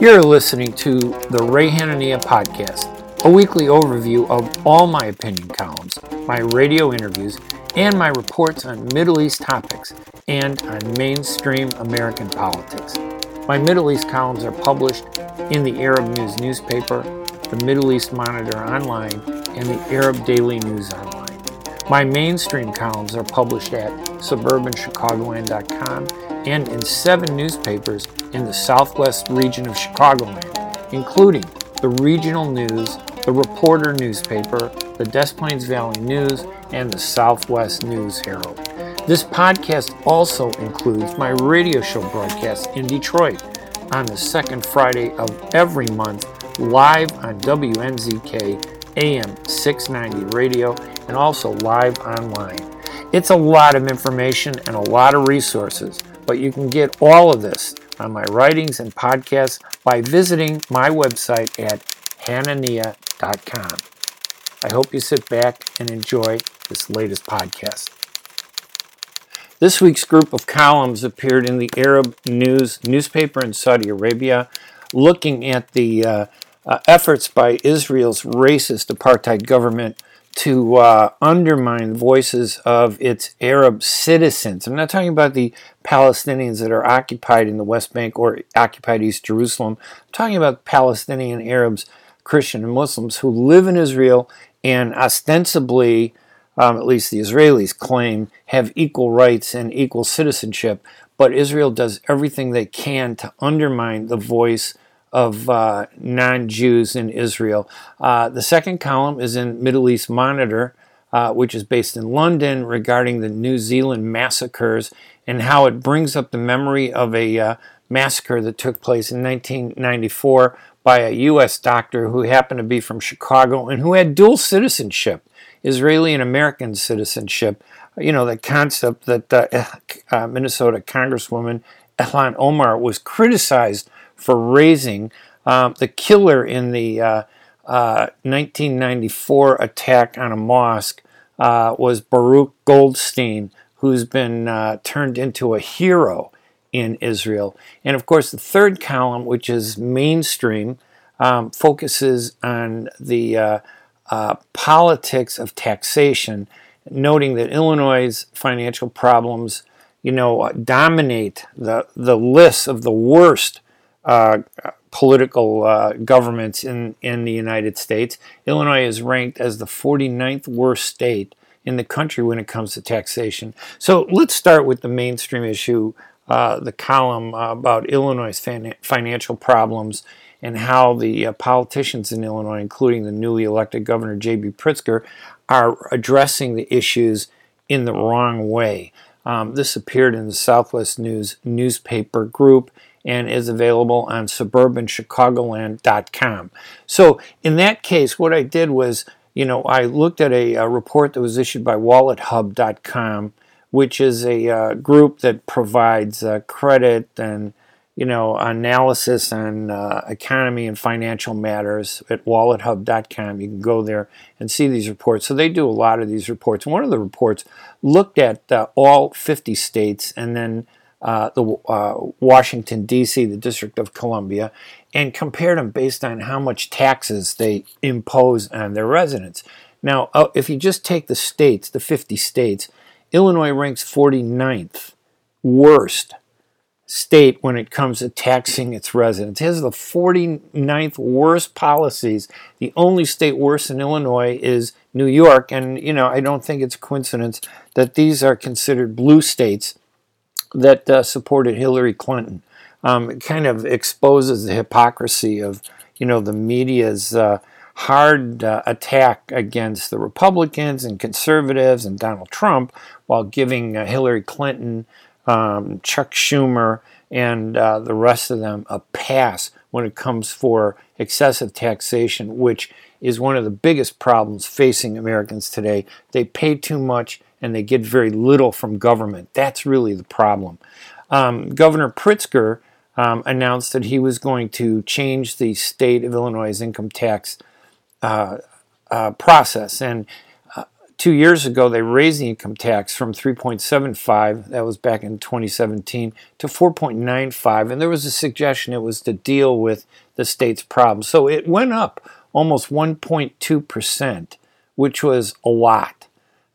You're listening to the Ray Hanania Podcast, a weekly overview of all my opinion columns, my radio interviews, and my reports on Middle East topics and on mainstream American politics. My Middle East columns are published in the Arab News newspaper, the Middle East Monitor online, and the Arab Daily News online. My mainstream columns are published at suburbanchicagoland.com and in seven newspapers in the southwest region of Chicagoland, including the Regional News, the Reporter newspaper, the Des Plaines Valley News, and the Southwest News Herald. This podcast also includes my radio show broadcast in Detroit on the second Friday of every month, live on WNZK AM 690 radio and also live online. It's a lot of information and a lot of resources, but you can get all of this on my writings and podcasts by visiting my website at hanania.com. I hope you sit back and enjoy this latest podcast. This week's group of columns appeared in the Arab News newspaper in Saudi Arabia, looking at the uh, uh, efforts by Israel's racist apartheid government to uh, undermine the voices of its Arab citizens. I'm not talking about the Palestinians that are occupied in the West Bank or occupied East Jerusalem. I'm talking about Palestinian Arabs, Christian, and Muslims who live in Israel and ostensibly, um, at least the Israelis claim, have equal rights and equal citizenship. But Israel does everything they can to undermine the voice of uh, non Jews in Israel. Uh, the second column is in Middle East Monitor, uh, which is based in London, regarding the New Zealand massacres and how it brings up the memory of a uh, massacre that took place in 1994 by a U.S. doctor who happened to be from Chicago and who had dual citizenship, Israeli and American citizenship. You know, the concept that uh, uh, Minnesota Congresswoman Ilhan Omar was criticized for raising. Um, the killer in the uh, uh, 1994 attack on a mosque uh, was Baruch Goldstein, who's been uh, turned into a hero in Israel. And of course, the third column, which is mainstream, um, focuses on the uh, uh, politics of taxation, noting that Illinois' financial problems, you know, dominate the the list of the worst uh, political uh, governments in, in the United States. Illinois is ranked as the 49th worst state in the country when it comes to taxation. So let's start with the mainstream issue, uh, the column about Illinois' fan- financial problems and how the uh, politicians in Illinois, including the newly elected Governor J.B. Pritzker, are addressing the issues in the wrong way. Um, this appeared in the Southwest News newspaper group and is available on suburbanchicagoland.com. So in that case, what I did was, you know, I looked at a, a report that was issued by WalletHub.com, which is a uh, group that provides uh, credit and you know, analysis on uh, economy and financial matters at wallethub.com. You can go there and see these reports. So they do a lot of these reports. One of the reports looked at uh, all 50 states and then uh, the uh, Washington D.C., the District of Columbia, and compared them based on how much taxes they impose on their residents. Now, uh, if you just take the states, the 50 states, Illinois ranks 49th worst state when it comes to taxing its residents. It has the 49th worst policies. The only state worse than Illinois is New York, and you know I don't think it's a coincidence that these are considered blue states that uh, supported Hillary Clinton. Um, it kind of exposes the hypocrisy of you know the media's uh, hard uh, attack against the Republicans and conservatives and Donald Trump, while giving uh, Hillary Clinton, um, Chuck Schumer, and uh, the rest of them a pass when it comes for excessive taxation, which is one of the biggest problems facing Americans today. They pay too much and they get very little from government. That's really the problem. Um, Governor Pritzker um, announced that he was going to change the state of Illinois' income tax uh, uh, process. And uh, two years ago, they raised the income tax from 3.75, that was back in 2017, to 4.95. And there was a suggestion it was to deal with the state's problems. So it went up almost 1.2%, which was a lot.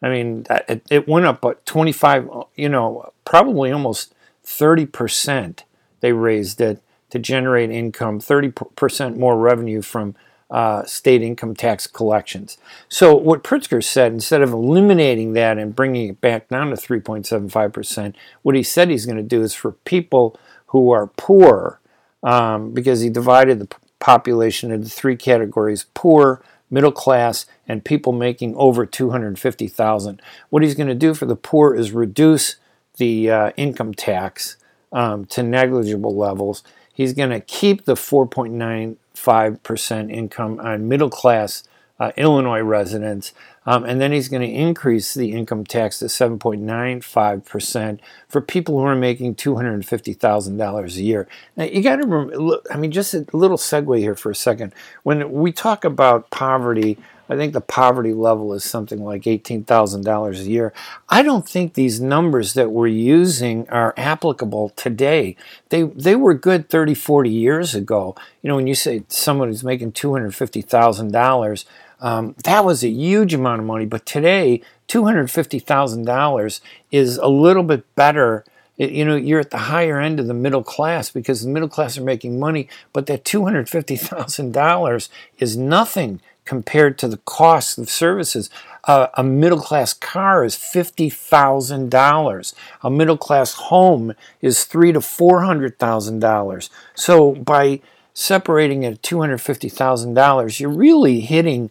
I mean, it, it went up but 25, you know, probably almost 30%. They raised it to generate income, 30% more revenue from uh, state income tax collections. So, what Pritzker said, instead of eliminating that and bringing it back down to 3.75%, what he said he's going to do is for people who are poor, um, because he divided the population into three categories poor, middle class, and people making over 250,000. What he's going to do for the poor is reduce the uh, income tax um, to negligible levels. He's going to keep the 4.9 5% income on middle class uh, Illinois residents. Um, and then he's going to increase the income tax to 7.95% for people who are making $250,000 a year. Now, you got to remember, I mean, just a little segue here for a second. When we talk about poverty, I think the poverty level is something like $18,000 a year. I don't think these numbers that we're using are applicable today. They, they were good 30, 40 years ago. You know, when you say someone who's making $250,000, um, that was a huge amount of money. But today, $250,000 is a little bit better you know you're at the higher end of the middle class because the middle class are making money but that $250000 is nothing compared to the cost of services. Uh, a middle class car is fifty thousand dollars. A middle class home is three to four hundred thousand dollars. So by separating it at two hundred fifty thousand dollars, you're really hitting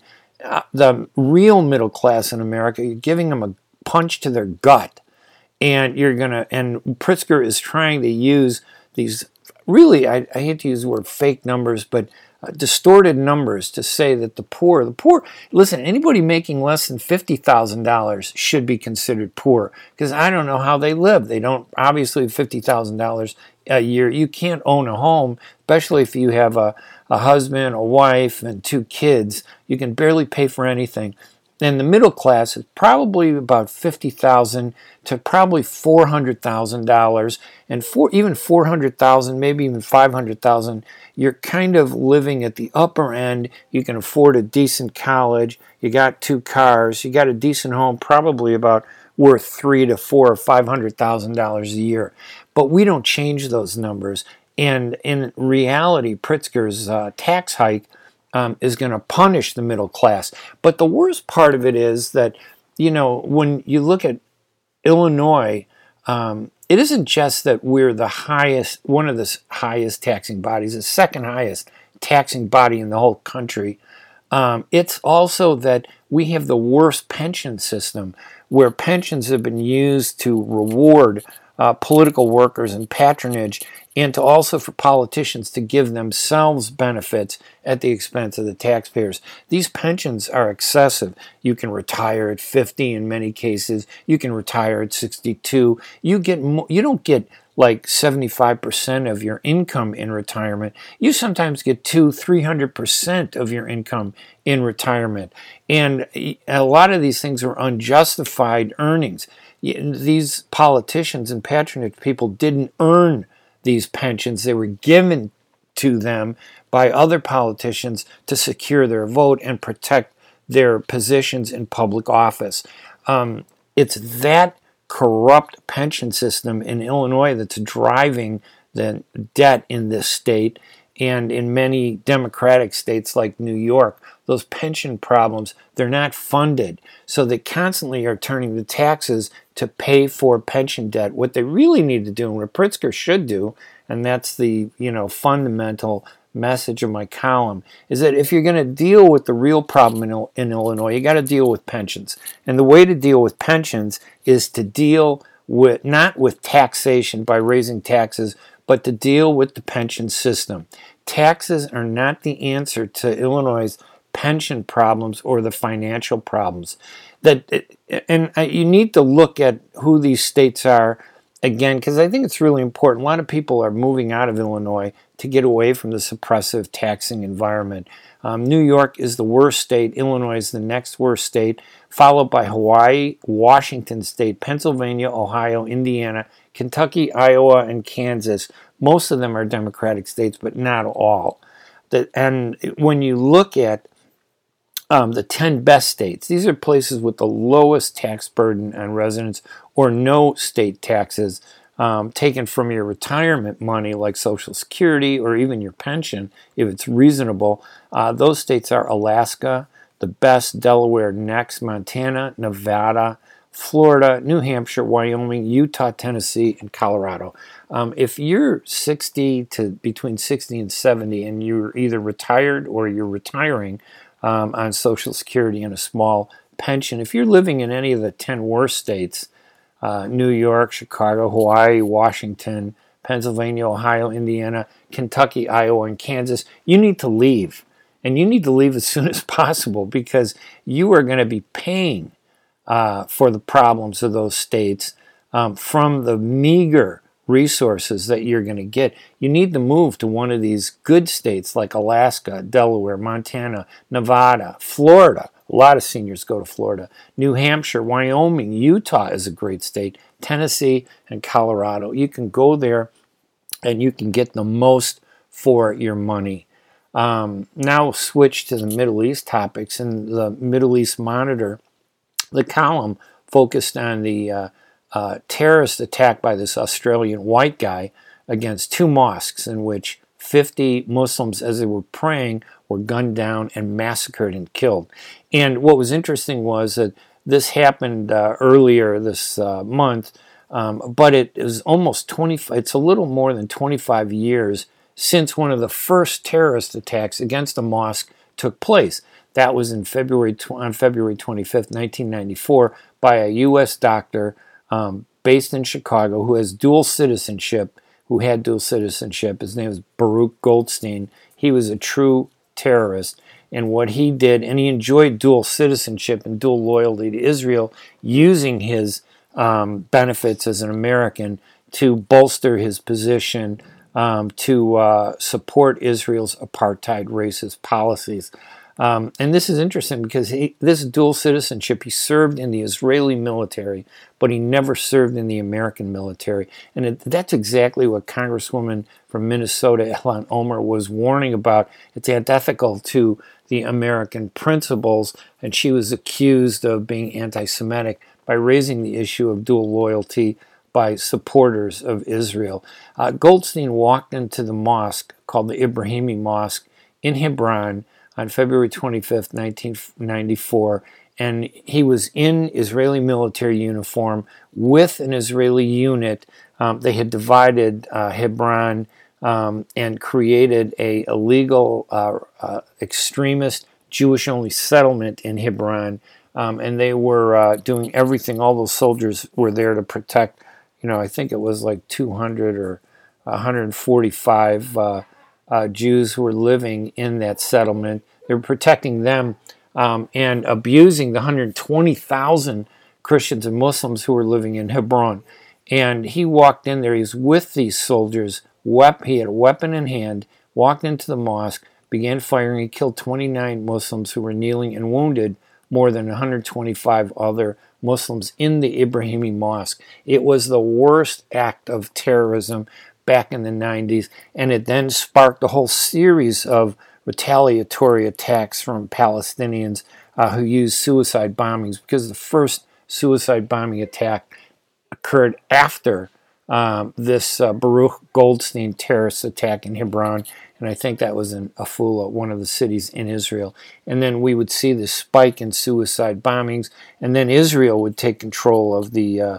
the real middle class in America. You're giving them a punch to their gut, and you're gonna. And Pritzker is trying to use these really. I, I hate to use the word fake numbers, but uh, distorted numbers to say that the poor, the poor, listen, anybody making less than $50,000 should be considered poor because I don't know how they live. They don't, obviously, $50,000 a year. You can't own a home, especially if you have a, a husband, a wife, and two kids. You can barely pay for anything. And the middle class is probably about fifty thousand to probably four hundred thousand dollars, and for even four hundred thousand, maybe even five hundred thousand. You're kind of living at the upper end. You can afford a decent college. You got two cars. You got a decent home, probably about worth three to four or five hundred thousand dollars a year. But we don't change those numbers. And in reality, Pritzker's uh, tax hike um, is going to punish the middle class. But the worst part of it is that, you know, when you look at Illinois, um, it isn't just that we're the highest, one of the highest taxing bodies, the second highest taxing body in the whole country. Um, it's also that we have the worst pension system where pensions have been used to reward uh, political workers and patronage, and to also for politicians to give themselves benefits at the expense of the taxpayers. These pensions are excessive. You can retire at 50 in many cases. You can retire at 62. You get mo- you don't get like 75% of your income in retirement. You sometimes get two, 300% of your income in retirement. And a lot of these things are unjustified earnings these politicians and patronage people didn't earn these pensions. They were given to them by other politicians to secure their vote and protect their positions in public office. Um, it's that corrupt pension system in Illinois that's driving the debt in this state and in many democratic states like New York those pension problems, they're not funded. So they constantly are turning the taxes to pay for pension debt. What they really need to do, and what Pritzker should do, and that's the you know fundamental message of my column, is that if you're going to deal with the real problem in, in Illinois, you got to deal with pensions. And the way to deal with pensions is to deal with not with taxation by raising taxes, but to deal with the pension system. Taxes are not the answer to Illinois' pension problems or the financial problems. That and you need to look at who these states are again, because I think it's really important. A lot of people are moving out of Illinois to get away from the suppressive taxing environment. Um, New York is the worst state. Illinois is the next worst state, followed by Hawaii, Washington State, Pennsylvania, Ohio, Indiana, Kentucky, Iowa, and Kansas. Most of them are Democratic states, but not all. and when you look at um, the 10 best states, these are places with the lowest tax burden on residents or no state taxes um, taken from your retirement money, like Social Security or even your pension, if it's reasonable. Uh, those states are Alaska, the best, Delaware next, Montana, Nevada, Florida, New Hampshire, Wyoming, Utah, Tennessee, and Colorado. Um, if you're 60 to between 60 and 70 and you're either retired or you're retiring um, on Social Security and a small pension, if you're living in any of the 10 worst states, uh, New York, Chicago, Hawaii, Washington, Pennsylvania, Ohio, Indiana, Kentucky, Iowa, and Kansas, you need to leave. And you need to leave as soon as possible because you are going to be paying uh, for the problems of those states um, from the meager resources that you're going to get. You need to move to one of these good states like Alaska, Delaware, Montana, Nevada, Florida. A lot of seniors go to Florida. New Hampshire, Wyoming, Utah is a great state. Tennessee and Colorado. You can go there and you can get the most for your money. Um, now switch to the Middle East topics. In the Middle East Monitor, the column focused on the uh, uh, terrorist attack by this Australian white guy against two mosques in which 50 Muslims, as they were praying, were gunned down and massacred and killed. And what was interesting was that this happened uh, earlier this uh, month, um, but it is almost 20, it's a little more than 25 years since one of the first terrorist attacks against a mosque took place. That was in February on February 25th, 1994, by a U.S. doctor um, based in Chicago who has dual citizenship. Who had dual citizenship? His name is Baruch Goldstein. He was a true terrorist, and what he did, and he enjoyed dual citizenship and dual loyalty to Israel, using his um, benefits as an American to bolster his position um, to uh, support Israel's apartheid racist policies. Um, and this is interesting because he, this dual citizenship, he served in the Israeli military, but he never served in the American military. And it, that's exactly what Congresswoman from Minnesota, Ilhan Omar, was warning about. It's antithetical to the American principles, and she was accused of being anti Semitic by raising the issue of dual loyalty by supporters of Israel. Uh, Goldstein walked into the mosque called the Ibrahimi Mosque in Hebron on February 25th, 1994, and he was in Israeli military uniform with an Israeli unit. Um, they had divided uh, Hebron um, and created a illegal uh, uh, extremist Jewish-only settlement in Hebron, um, and they were uh, doing everything. All those soldiers were there to protect. You know, I think it was like 200 or 145 uh, Jews who were living in that settlement. They were protecting them um, and abusing the 120,000 Christians and Muslims who were living in Hebron. And he walked in there, he was with these soldiers, wep- he had a weapon in hand, walked into the mosque, began firing. He killed 29 Muslims who were kneeling and wounded more than 125 other Muslims in the Ibrahimi Mosque. It was the worst act of terrorism back in the 90s, and it then sparked a whole series of retaliatory attacks from Palestinians uh, who used suicide bombings because the first suicide bombing attack occurred after um, this uh, Baruch Goldstein terrorist attack in Hebron, and I think that was in Afula, one of the cities in Israel. And then we would see this spike in suicide bombings, and then Israel would take control of the uh,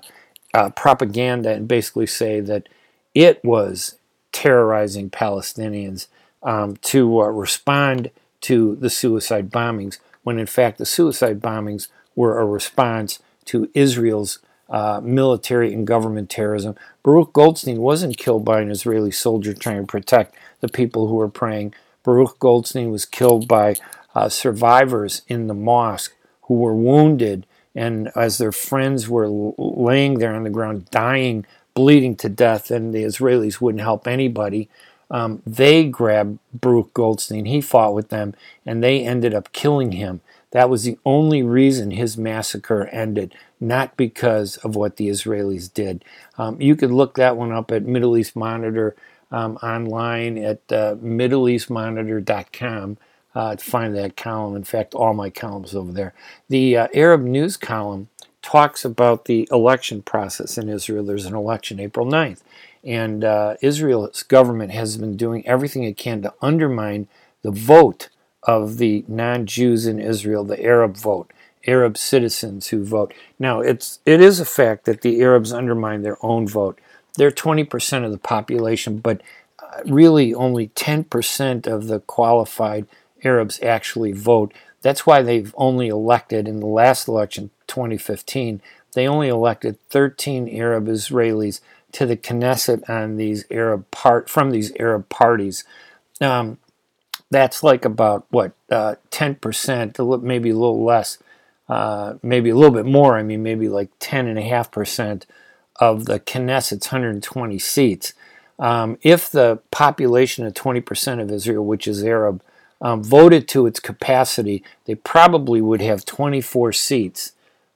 uh propaganda and basically say that it was terrorizing Palestinians um, to uh, respond to the suicide bombings, when in fact the suicide bombings were a response to Israel's uh, military and government terrorism. Baruch Goldstein wasn't killed by an Israeli soldier trying to protect the people who were praying. Baruch Goldstein was killed by uh, survivors in the mosque who were wounded, and as their friends were laying there on the ground dying bleeding to death, and the Israelis wouldn't help anybody. Um, they grabbed Baruch Goldstein. He fought with them, and they ended up killing him. That was the only reason his massacre ended, not because of what the Israelis did. Um, you could look that one up at Middle East Monitor um, online at uh, MiddleEastMonitor.com uh, to find that column. In fact, all my columns over there. The uh, Arab News column talks about the election process in Israel. There's an election April 9th. And uh, Israel's government has been doing everything it can to undermine the vote of the non-Jews in Israel, the Arab vote, Arab citizens who vote. Now, it's it is a fact that the Arabs undermine their own vote. They're 20% of the population, but uh, really only 10% of the qualified Arabs actually vote. That's why they've only elected in the last election, 2015, they only elected 13 Arab Israelis to the Knesset on these Arab part from these Arab parties. Um, that's like about what uh, 10%, maybe a little less, uh, maybe a little bit more. I mean, maybe like 10.5% of the Knesset's 120 seats. Um, if the population of 20% of Israel, which is Arab, um, voted to its capacity, they probably would have 24 seats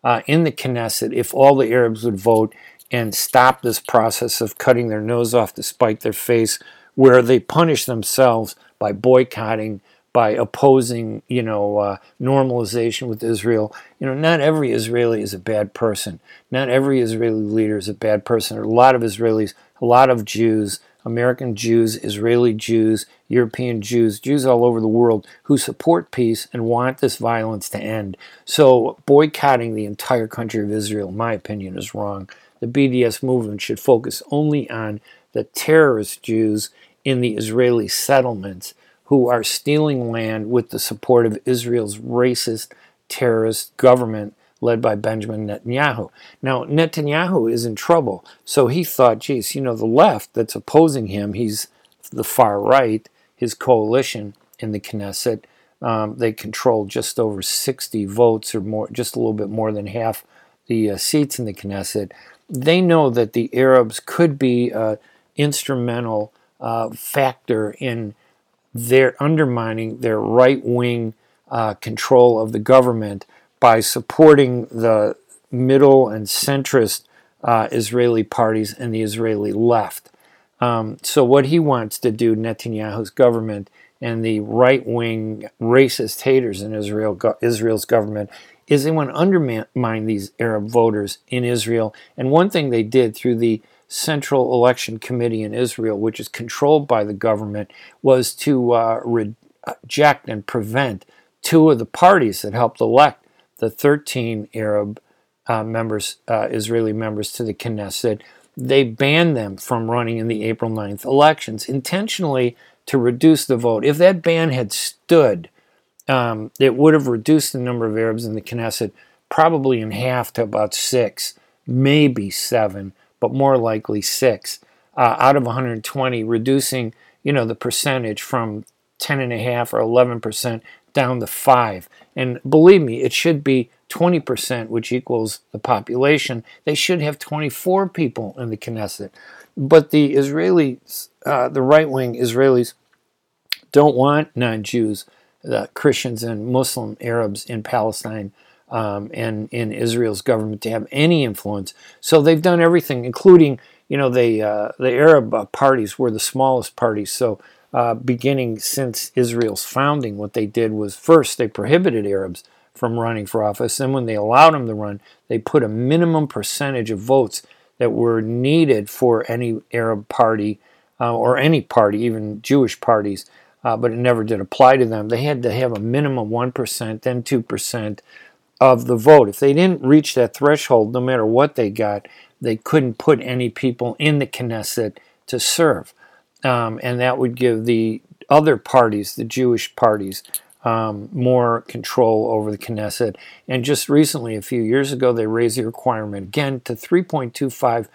uh, in the Knesset if all the Arabs would vote and stop this process of cutting their nose off to spite their face, where they punish themselves by boycotting, by opposing, you know, uh, normalization with Israel. You know, not every Israeli is a bad person. Not every Israeli leader is a bad person. There are a lot of Israelis, a lot of Jews, American Jews, Israeli Jews, European Jews, Jews all over the world who support peace and want this violence to end. So boycotting the entire country of Israel, in my opinion, is wrong. The BDS movement should focus only on the terrorist Jews in the Israeli settlements who are stealing land with the support of Israel's racist terrorist government led by Benjamin Netanyahu. Now, Netanyahu is in trouble, so he thought, geez, you know, the left that's opposing him, he's the far right, his coalition in the Knesset, um, they control just over 60 votes or more, just a little bit more than half the uh, seats in the Knesset. They know that the Arabs could be an instrumental uh, factor in their undermining their right wing uh, control of the government by supporting the middle and centrist uh, Israeli parties and the Israeli left. Um, so, what he wants to do, Netanyahu's government and the right wing racist haters in Israel, Israel's government, is they want to undermine these Arab voters in Israel. And one thing they did through the Central Election Committee in Israel, which is controlled by the government, was to uh, reject and prevent two of the parties that helped elect the 13 Arab uh, members, uh, Israeli members to the Knesset, they banned them from running in the April 9th elections intentionally to reduce the vote. If that ban had stood, um, it would have reduced the number of Arabs in the Knesset probably in half to about six, maybe seven, but more likely six uh, out of 120, reducing you know the percentage from 10 and a half or 11 percent down to five. And believe me, it should be 20%, which equals the population. They should have 24 people in the Knesset. But the Israelis, uh, the right wing Israelis, don't want non Jews, Christians, and Muslim Arabs in Palestine um, and in Israel's government to have any influence. So they've done everything, including, you know, the, uh, the Arab parties were the smallest parties. So uh, beginning since Israel's founding, what they did was first they prohibited Arabs from running for office. Then, when they allowed them to run, they put a minimum percentage of votes that were needed for any Arab party uh, or any party, even Jewish parties, uh, but it never did apply to them. They had to have a minimum 1%, then 2% of the vote. If they didn't reach that threshold, no matter what they got, they couldn't put any people in the Knesset to serve um, and that would give the other parties, the Jewish parties, um, more control over the Knesset. And just recently, a few years ago, they raised the requirement again to 3.25%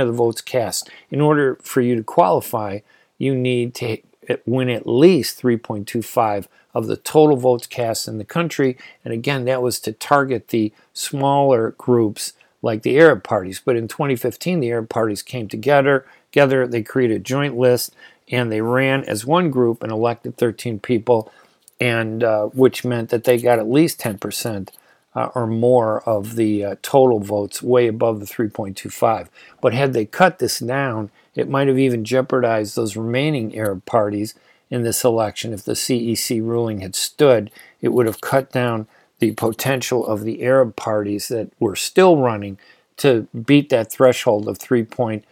of the votes cast. In order for you to qualify, you need to win at least 3.25 of the total votes cast in the country. And again, that was to target the smaller groups like the Arab parties. But in 2015, the Arab parties came together. Together, they created a joint list and they ran as one group and elected 13 people, and uh, which meant that they got at least 10 percent uh, or more of the uh, total votes, way above the 3.25. But had they cut this down, it might have even jeopardized those remaining Arab parties in this election. If the CEC ruling had stood, it would have cut down the potential of the Arab parties that were still running to beat that threshold of 3.25%,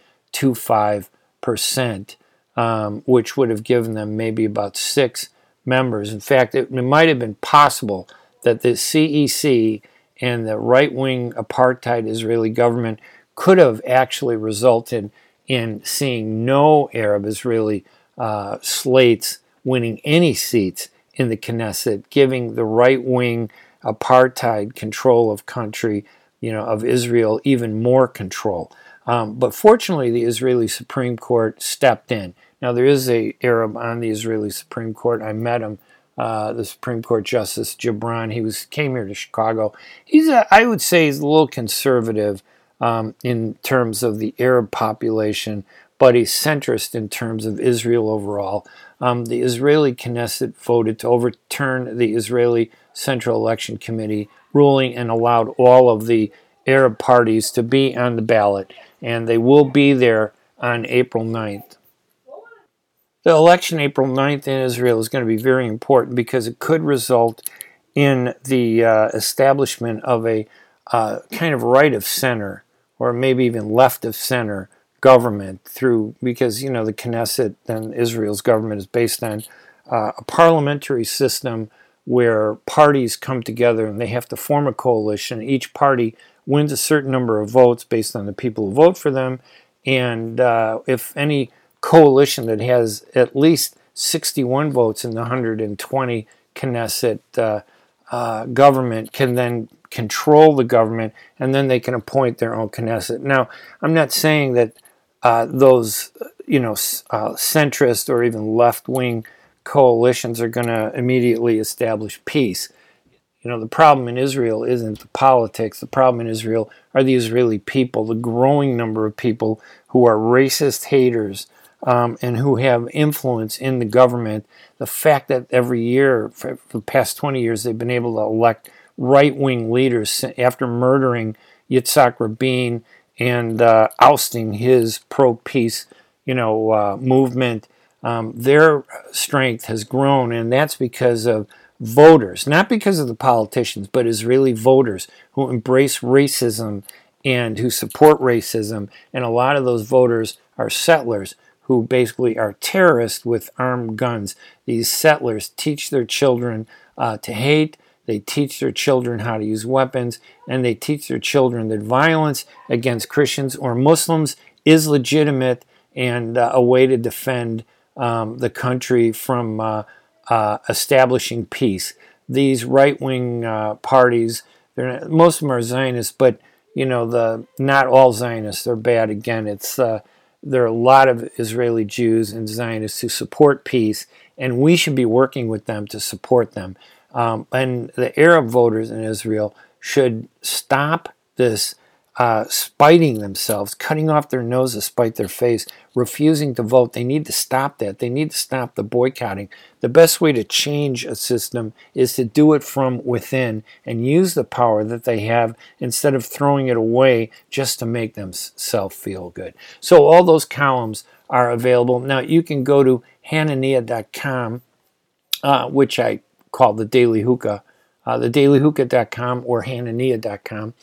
um, which would have given them maybe about six members. In fact, it, it might have been possible that the CEC and the right wing apartheid Israeli government could have actually resulted in seeing no Arab Israeli uh, slates winning any seats in the Knesset, giving the right wing apartheid control of country, you know, of Israel even more control. Um, but fortunately, the Israeli Supreme Court stepped in. Now there is a Arab on the Israeli Supreme Court. I met him uh, the Supreme Court Justice Joubran. He was came here to Chicago. He's a, I would say he's a little conservative um, in terms of the Arab population, but he's centrist in terms of Israel overall. Um, the Israeli Knesset voted to overturn the Israeli Central Election Committee ruling and allowed all of the Arab parties to be on the ballot, and they will be there on April 9th. The election April 9th in Israel is going to be very important because it could result in the uh, establishment of a uh, kind of right of center or maybe even left of center government through because you know the Knesset and Israel's government is based on uh, a parliamentary system where parties come together and they have to form a coalition. Each party wins a certain number of votes based on the people who vote for them, and uh, if any coalition that has at least 61 votes in the 120 Knesset uh, uh, government can then control the government and then they can appoint their own Knesset. Now, I'm not saying that uh, those, you know, uh, centrist or even left wing coalitions are going to immediately establish peace. You know, the problem in Israel isn't the politics. The problem in Israel are the Israeli people, the growing number of people who are racist haters um, and who have influence in the government. The fact that every year, for, for the past 20 years, they've been able to elect right wing leaders after murdering Yitzhak Rabin and uh, ousting his pro peace you know, uh, movement. Um, their strength has grown, and that's because of voters, not because of the politicians, but Israeli voters who embrace racism and who support racism. And a lot of those voters are settlers who basically are terrorists with armed guns. These settlers teach their children uh, to hate, they teach their children how to use weapons, and they teach their children that violence against Christians or Muslims is legitimate and uh, a way to defend um, the country from uh, uh establishing peace. These right wing uh, parties, most of them are Zionists, but you know the not all Zionists are bad. Again, it's uh, there are a lot of Israeli Jews and Zionists who support peace, and we should be working with them to support them. Um, and the Arab voters in Israel should stop this uh, spiting themselves, cutting off their nose to spite their face, refusing to vote. They need to stop that. They need to stop the boycotting. The best way to change a system is to do it from within and use the power that they have instead of throwing it away just to make themselves feel good. So, all those columns are available. Now, you can go to hanania.com, uh, which I call the Daily Hookah, uh, thedailyhookah.com or hanania.com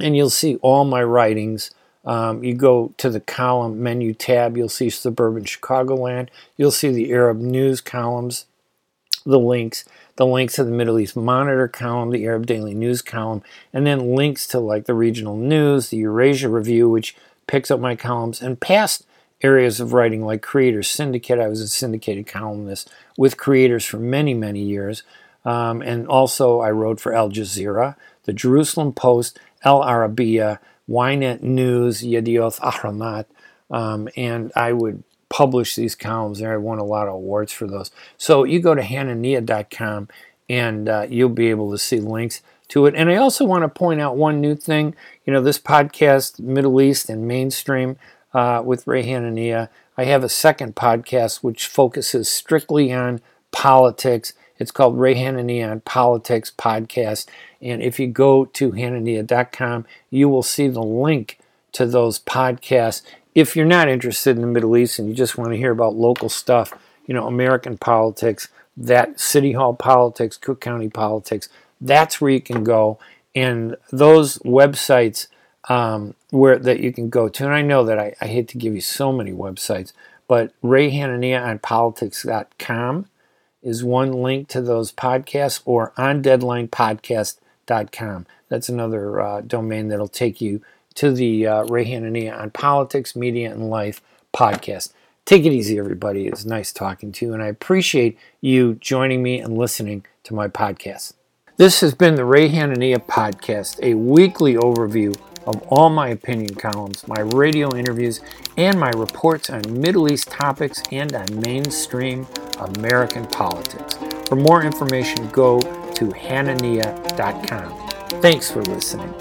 and you'll see all my writings. Um, you go to the column menu tab, you'll see Suburban Chicagoland. You'll see the Arab news columns, the links, the links to the Middle East Monitor column, the Arab Daily News column, and then links to like the regional news, the Eurasia Review, which picks up my columns, and past areas of writing like Creators Syndicate. I was a syndicated columnist with creators for many, many years. Um, and also, I wrote for Al Jazeera, the Jerusalem Post, El Arabiya, Ynet News, Yedioth Ahronot, um, and I would publish these columns there. I won a lot of awards for those. So you go to hanania.com and uh, you'll be able to see links to it. And I also want to point out one new thing. You know, this podcast, Middle East and Mainstream uh, with Ray Hanania, I have a second podcast which focuses strictly on politics. It's called Ray Hanania on Politics Podcast. And if you go to hanania.com, you will see the link to those podcasts. If you're not interested in the Middle East and you just want to hear about local stuff, you know, American politics, that City Hall politics, Cook County politics, that's where you can go. And those websites um, where that you can go to, and I know that I, I hate to give you so many websites, but Ray Hanania on politics.com is one link to those podcasts or on deadlinepodcast.com. That's another uh, domain that'll take you to the uh, Ray Hanania on politics, media, and life podcast. Take it easy, everybody. It's nice talking to you, and I appreciate you joining me and listening to my podcast. This has been the Ray Hanania Podcast, a weekly overview of all my opinion columns, my radio interviews, and my reports on Middle East topics and on mainstream American politics. For more information, go to hanania.com. Thanks for listening.